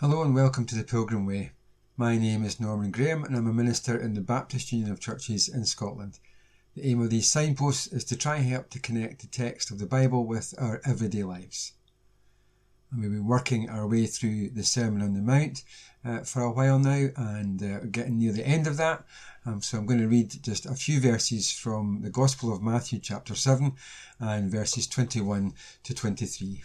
Hello and welcome to the Pilgrim Way. My name is Norman Graham and I'm a minister in the Baptist Union of Churches in Scotland. The aim of these signposts is to try and help to connect the text of the Bible with our everyday lives. And we've been working our way through the Sermon on the Mount uh, for a while now and uh, getting near the end of that. Um, so I'm going to read just a few verses from the Gospel of Matthew chapter 7 and verses 21 to 23.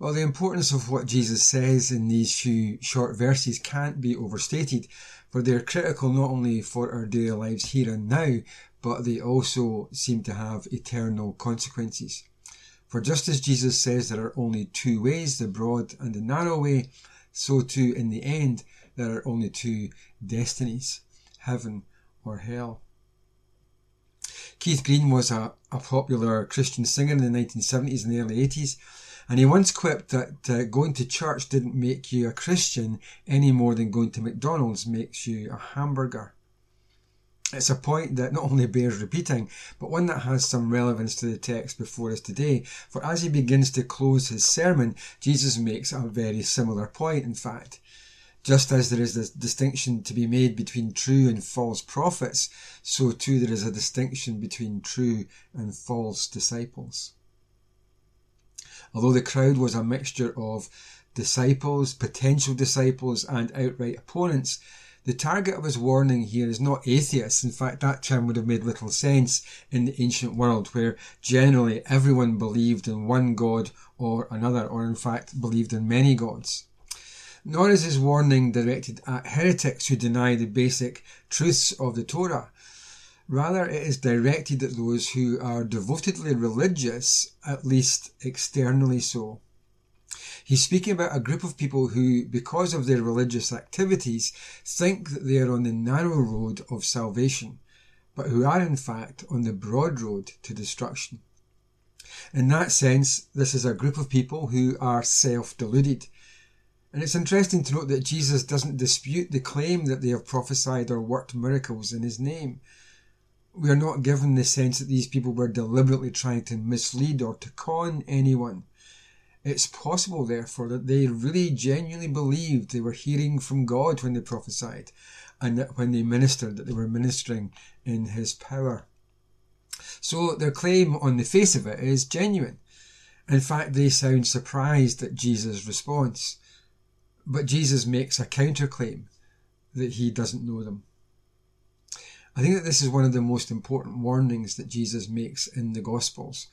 Well, the importance of what Jesus says in these few short verses can't be overstated, for they're critical not only for our daily lives here and now, but they also seem to have eternal consequences. For just as Jesus says there are only two ways, the broad and the narrow way, so too in the end there are only two destinies, heaven or hell. Keith Green was a, a popular Christian singer in the 1970s and early 80s and he once quipped that uh, going to church didn't make you a Christian any more than going to McDonald's makes you a hamburger. It's a point that not only bears repeating, but one that has some relevance to the text before us today. For as he begins to close his sermon, Jesus makes a very similar point, in fact. Just as there is a distinction to be made between true and false prophets, so too there is a distinction between true and false disciples. Although the crowd was a mixture of disciples, potential disciples, and outright opponents, the target of his warning here is not atheists. In fact, that term would have made little sense in the ancient world, where generally everyone believed in one God or another, or in fact believed in many gods. Nor is his warning directed at heretics who deny the basic truths of the Torah. Rather, it is directed at those who are devotedly religious, at least externally so. He's speaking about a group of people who, because of their religious activities, think that they are on the narrow road of salvation, but who are in fact on the broad road to destruction. In that sense, this is a group of people who are self-deluded. And it's interesting to note that Jesus doesn't dispute the claim that they have prophesied or worked miracles in his name we are not given the sense that these people were deliberately trying to mislead or to con anyone. It's possible, therefore, that they really genuinely believed they were hearing from God when they prophesied, and that when they ministered, that they were ministering in His power. So their claim on the face of it is genuine. In fact, they sound surprised at Jesus' response. But Jesus makes a counterclaim that he doesn't know them. I think that this is one of the most important warnings that Jesus makes in the Gospels.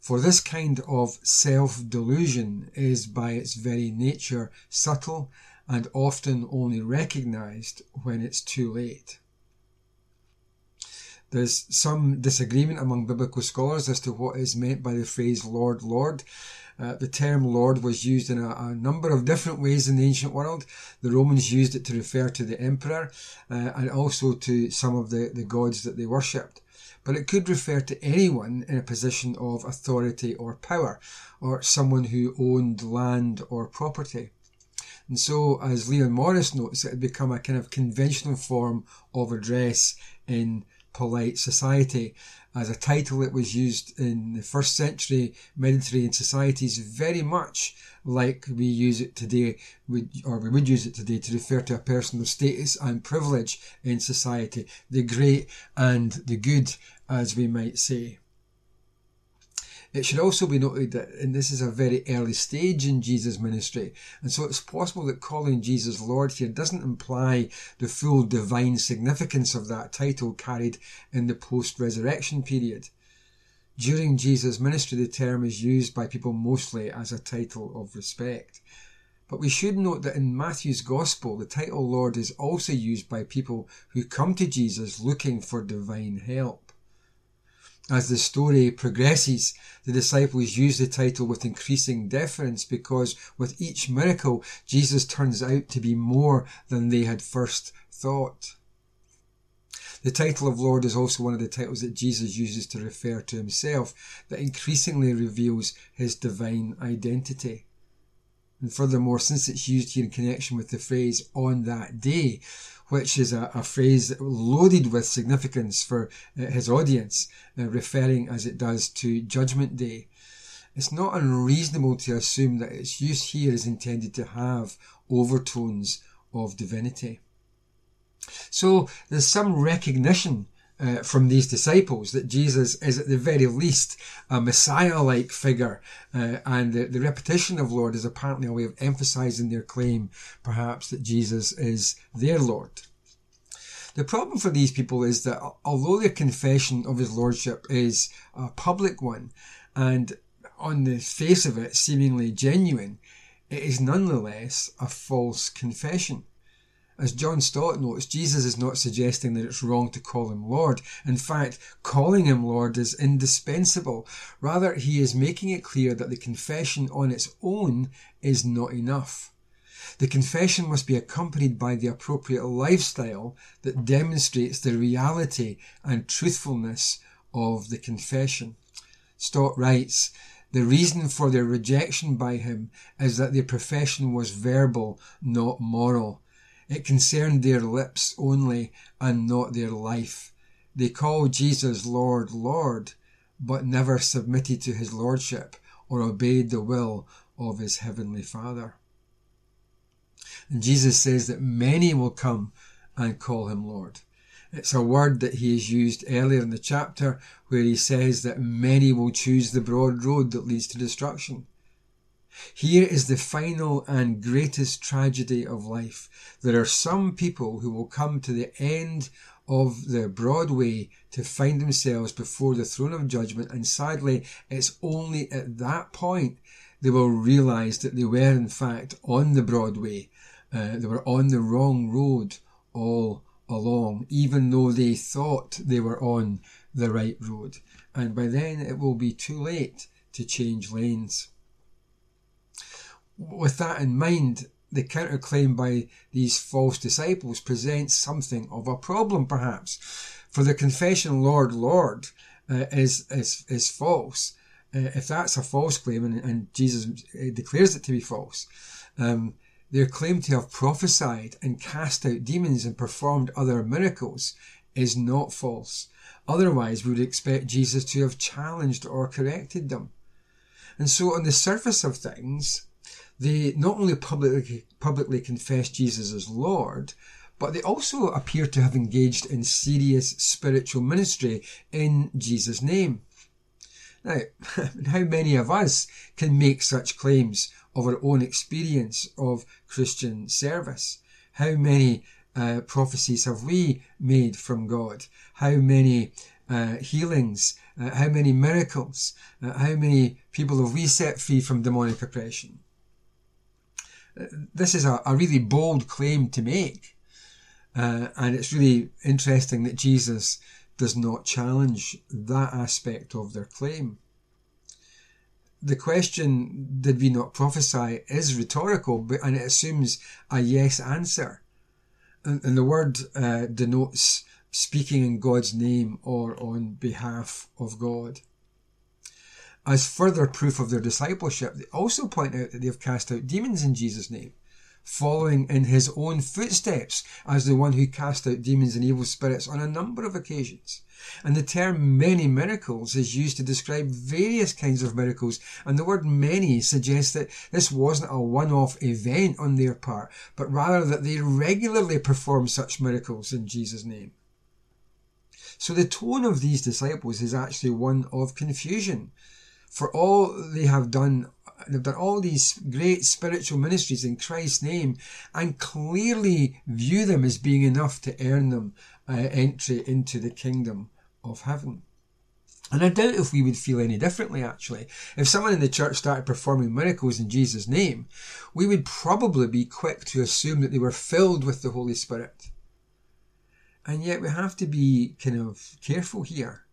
For this kind of self-delusion is by its very nature subtle and often only recognized when it's too late. There's some disagreement among biblical scholars as to what is meant by the phrase Lord, Lord. Uh, the term Lord was used in a, a, number of different ways in the ancient world. The Romans used it to refer to the emperor uh, and also to some of the, the gods that they worshipped. But it could refer to anyone in a position of authority or power, or someone who owned land or property. And so, as Leon Morris notes, it had become a kind of conventional form of address in polite society. As a title, it was used in the first century Mediterranean societies very much like we use it today, or we would use it today to refer to a person of status and privilege in society, the great and the good, as we might say. It should also be noted that and this is a very early stage in Jesus' ministry, and so it's possible that calling Jesus Lord here doesn't imply the full divine significance of that title carried in the post-resurrection period. During Jesus' ministry, the term is used by people mostly as a title of respect. But we should note that in Matthew's Gospel, the title Lord is also used by people who come to Jesus looking for divine help. As the story progresses, the disciples use the title with increasing deference because with each miracle, Jesus turns out to be more than they had first thought. The title of Lord is also one of the titles that Jesus uses to refer to himself that increasingly reveals his divine identity. And furthermore, since it's used here in connection with the phrase on that day, which is a, a phrase loaded with significance for uh, his audience, uh, referring as it does to Judgment Day. It's not unreasonable to assume that its use here is intended to have overtones of divinity. So there's some recognition uh, from these disciples that Jesus is at the very least a Messiah-like figure, uh, and the, the, repetition of Lord is apparently a way of emphasizing their claim, perhaps, that Jesus is their Lord. The problem for these people is that although their confession of his lordship is a public one, and on the face of it seemingly genuine, it is nonetheless a false confession. As John Stott notes, Jesus is not suggesting that it's wrong to call him Lord. In fact, calling him Lord is indispensable. Rather, he is making it clear that the confession on its own is not enough. The confession must be accompanied by the appropriate lifestyle that demonstrates the reality and truthfulness of the confession. Stott writes, the reason for their rejection by him is that their profession was verbal, not moral. It concerned their lips only and not their life. They called Jesus Lord, Lord, but never submitted to his lordship or obeyed the will of his heavenly Father. And Jesus says that many will come and call him Lord. It's a word that he has used earlier in the chapter where he says that many will choose the broad road that leads to destruction. Here is the final and greatest tragedy of life. There are some people who will come to the end of the broad way to find themselves before the throne of judgment, and sadly, it's only at that point they will realize that they were in fact on the broad way. Uh, they were on the wrong road all along, even though they thought they were on the right road. And by then it will be too late to change lanes with that in mind, the counterclaim by these false disciples presents something of a problem, perhaps. For the confession, Lord, Lord, uh, is, is, is false. Uh, if that's a false claim, and, and Jesus uh, declares it to be false, um, their claim to have prophesied and cast out demons and performed other miracles is not false. Otherwise, we would expect Jesus to have challenged or corrected them. And so, on the surface of things, they not only publicly, publicly confess Jesus as Lord, but they also appear to have engaged in serious spiritual ministry in Jesus' name. Now, how many of us can make such claims of our own experience of Christian service? How many uh, prophecies have we made from God? How many uh, healings? Uh, how many miracles? Uh, how many people have we set free from demonic oppression? This is a, a really bold claim to make. Uh, and it's really interesting that Jesus does not challenge that aspect of their claim. The question, did we not prophesy, is rhetorical, and it assumes a yes answer. And, and the word uh, denotes speaking in God's name or on behalf of God. As further proof of their discipleship, they also point out that they have cast out demons in Jesus' name, following in his own footsteps as the one who cast out demons and evil spirits on a number of occasions. And the term many miracles is used to describe various kinds of miracles, and the word many suggests that this wasn't a one-off event on their part, but rather that they regularly perform such miracles in Jesus' name. So the tone of these disciples is actually one of confusion for all they have done they've done all these great spiritual ministries in Christ's name and clearly view them as being enough to earn them uh, entry into the kingdom of heaven. And I doubt if we would feel any differently actually. If someone in the church started performing miracles in Jesus' name, we would probably be quick to assume that they were filled with the Holy Spirit. And yet we have to be kind of careful here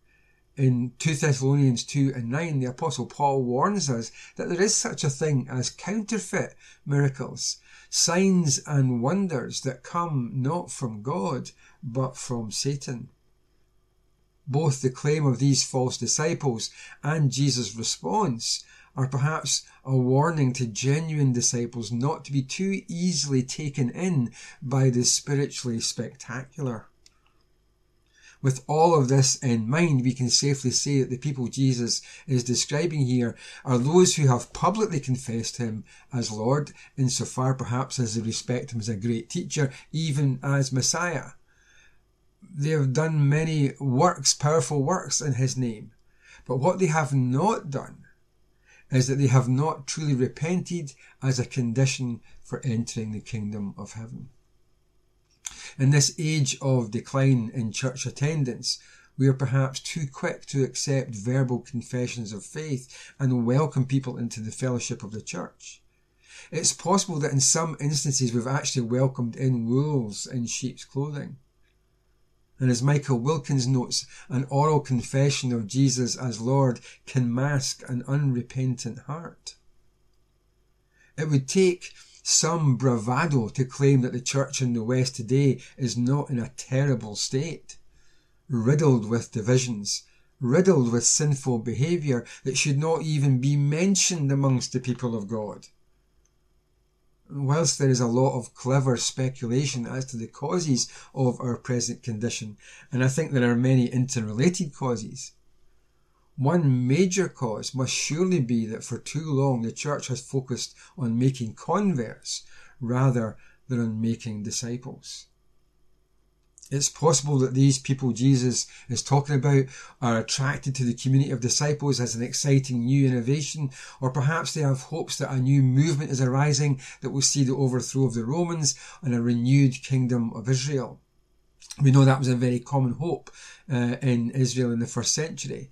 In 2 Thessalonians 2 and 9, the Apostle Paul warns us that there is such a thing as counterfeit miracles, signs and wonders that come not from God, but from Satan. Both the claim of these false disciples and Jesus' response are perhaps a warning to genuine disciples not to be too easily taken in by the spiritually spectacular. With all of this in mind, we can safely say that the people Jesus is describing here are those who have publicly confessed him as Lord, insofar perhaps as they respect him as a great teacher, even as Messiah. They have done many works, powerful works in his name. But what they have not done is that they have not truly repented as a condition for entering the kingdom of heaven. In this age of decline in church attendance, we are perhaps too quick to accept verbal confessions of faith and welcome people into the fellowship of the church. It's possible that in some instances we've actually welcomed in wolves in sheep's clothing. And as Michael Wilkins notes, an oral confession of Jesus as Lord can mask an unrepentant heart. It would take some bravado to claim that the church in the West today is not in a terrible state, riddled with divisions, riddled with sinful behaviour that should not even be mentioned amongst the people of God. Whilst there is a lot of clever speculation as to the causes of our present condition, and I think there are many interrelated causes, one major cause must surely be that for too long the church has focused on making converts rather than on making disciples. It's possible that these people Jesus is talking about are attracted to the community of disciples as an exciting new innovation, or perhaps they have hopes that a new movement is arising that will see the overthrow of the Romans and a renewed kingdom of Israel. We know that was a very common hope uh, in Israel in the first century.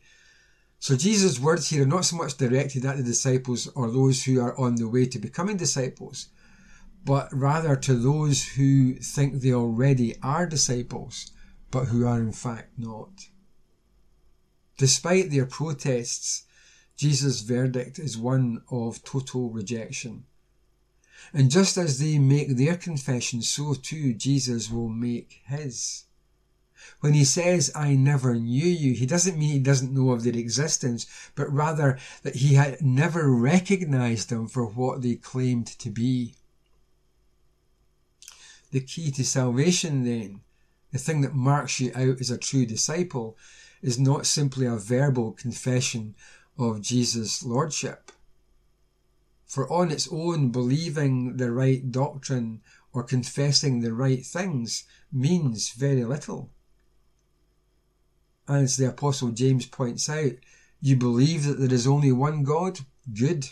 So Jesus' words here are not so much directed at the disciples or those who are on the way to becoming disciples, but rather to those who think they already are disciples, but who are in fact not. Despite their protests, Jesus' verdict is one of total rejection. And just as they make their confession, so too Jesus will make his. When he says, I never knew you, he doesn't mean he doesn't know of their existence, but rather that he had never recognized them for what they claimed to be the key to salvation then, the thing that marks you out as a true disciple, is not simply a verbal confession of Jesus' Lordship. For on its own, believing the right doctrine or confessing the right things means very little. As the Apostle James points out, you believe that there is only one God? Good.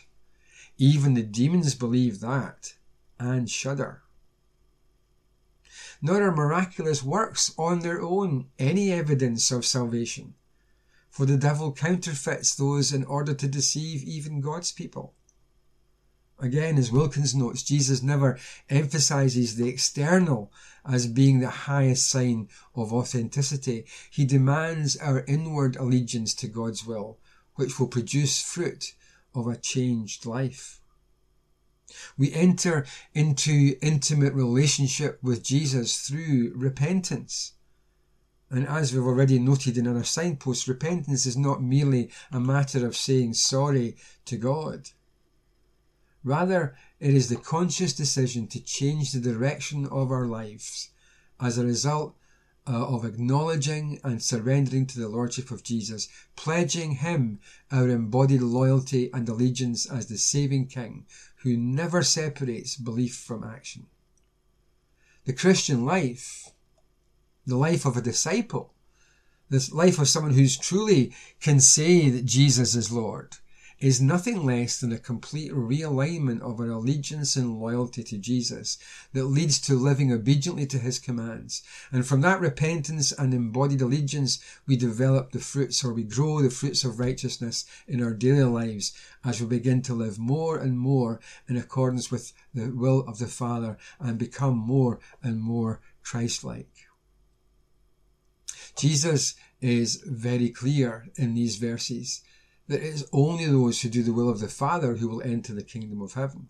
Even the demons believe that and shudder nor are miraculous works on their own any evidence of salvation. For the devil counterfeits those in order to deceive even God's people. Again, as Wilkins notes, Jesus never emphasizes the external as being the highest sign of authenticity. He demands our inward allegiance to God's will, which will produce fruit of a changed life. We enter into intimate relationship with Jesus through repentance. And as we've already noted in other signposts, repentance is not merely a matter of saying sorry to God. Rather, it is the conscious decision to change the direction of our lives as a result uh, of acknowledging and surrendering to the Lordship of Jesus, pledging Him our embodied loyalty and allegiance as the saving King who never separates belief from action. The Christian life, the life of a disciple, this life of someone who's truly can say that Jesus is Lord, is nothing less than a complete realignment of our allegiance and loyalty to Jesus that leads to living obediently to his commands. And from that repentance and embodied allegiance, we develop the fruits or we grow the fruits of righteousness in our daily lives as we begin to live more and more in accordance with the will of the Father and become more and more Christ-like. Jesus is very clear in these verses that it is only those who do the will of the Father who will enter the kingdom of heaven.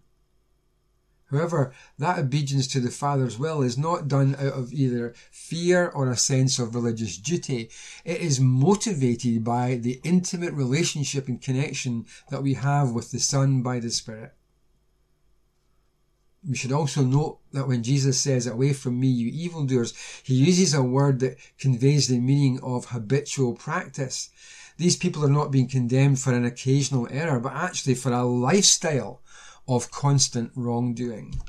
However, that obedience to the Father's will is not done out of either fear or a sense of religious duty. It is motivated by the intimate relationship and connection that we have with the Son by the Spirit. We should also note that when Jesus says, Away from me, you evildoers, he uses a word that conveys the meaning of habitual practice. These people are not being condemned for an occasional error, but actually for a lifestyle of constant wrongdoing.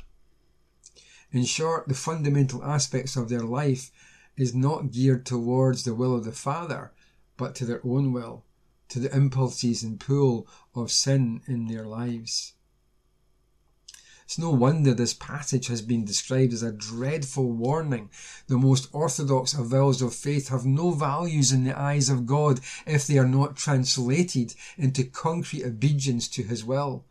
In short, the fundamental aspects of their life is not geared towards the will of the Father, but to their own will, to the impulses and pull of sin in their lives. It's no wonder this passage has been described as a dreadful warning. The most orthodox avowals of faith have no values in the eyes of God if they are not translated into concrete obedience to His will.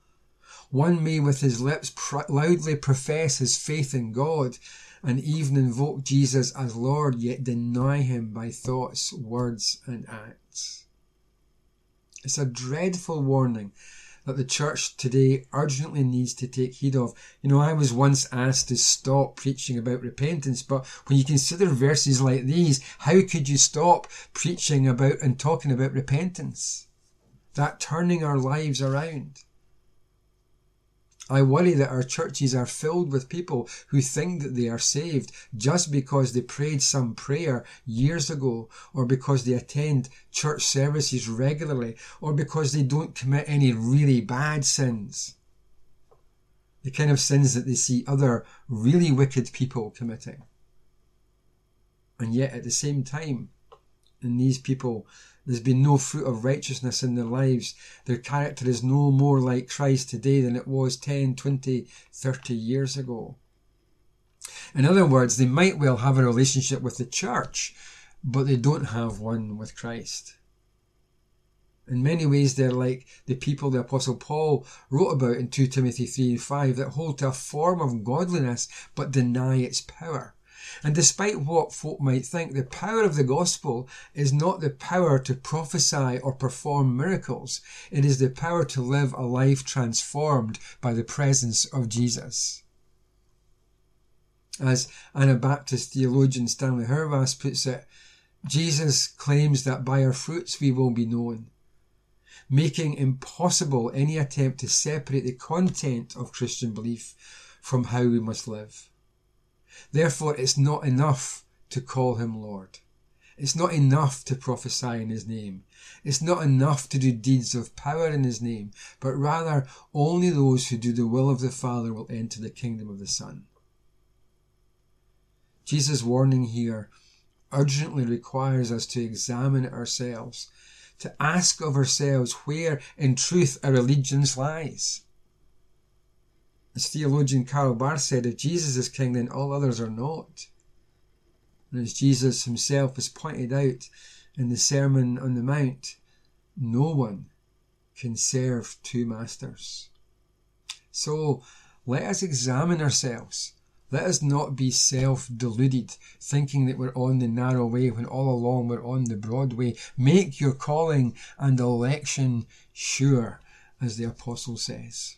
One may with his lips pr- loudly profess his faith in God and even invoke Jesus as Lord, yet deny him by thoughts, words, and acts. It's a dreadful warning that the church today urgently needs to take heed of. You know, I was once asked to stop preaching about repentance, but when you consider verses like these, how could you stop preaching about and talking about repentance? That turning our lives around. I worry that our churches are filled with people who think that they are saved just because they prayed some prayer years ago, or because they attend church services regularly, or because they don't commit any really bad sins. The kind of sins that they see other really wicked people committing. And yet at the same time, in these people, there's been no fruit of righteousness in their lives. Their character is no more like Christ today than it was 10, 20, 30 years ago. In other words, they might well have a relationship with the church, but they don't have one with Christ. In many ways, they're like the people the Apostle Paul wrote about in 2 Timothy 3 and 5 that hold to a form of godliness but deny its power. And despite what folk might think, the power of the gospel is not the power to prophesy or perform miracles. It is the power to live a life transformed by the presence of Jesus. As Anabaptist theologian Stanley Hauerwas puts it, Jesus claims that by our fruits we will be known, making impossible any attempt to separate the content of Christian belief from how we must live. Therefore, it's not enough to call him Lord. It's not enough to prophesy in his name. It's not enough to do deeds of power in his name, but rather only those who do the will of the Father will enter the kingdom of the Son. Jesus' warning here urgently requires us to examine ourselves, to ask of ourselves where in truth our allegiance lies. As theologian Karl Barth said, if Jesus is king, then all others are not. And as Jesus himself has pointed out in the Sermon on the Mount, no one can serve two masters. So let us examine ourselves. Let us not be self deluded, thinking that we're on the narrow way when all along we're on the broad way. Make your calling and election sure, as the Apostle says.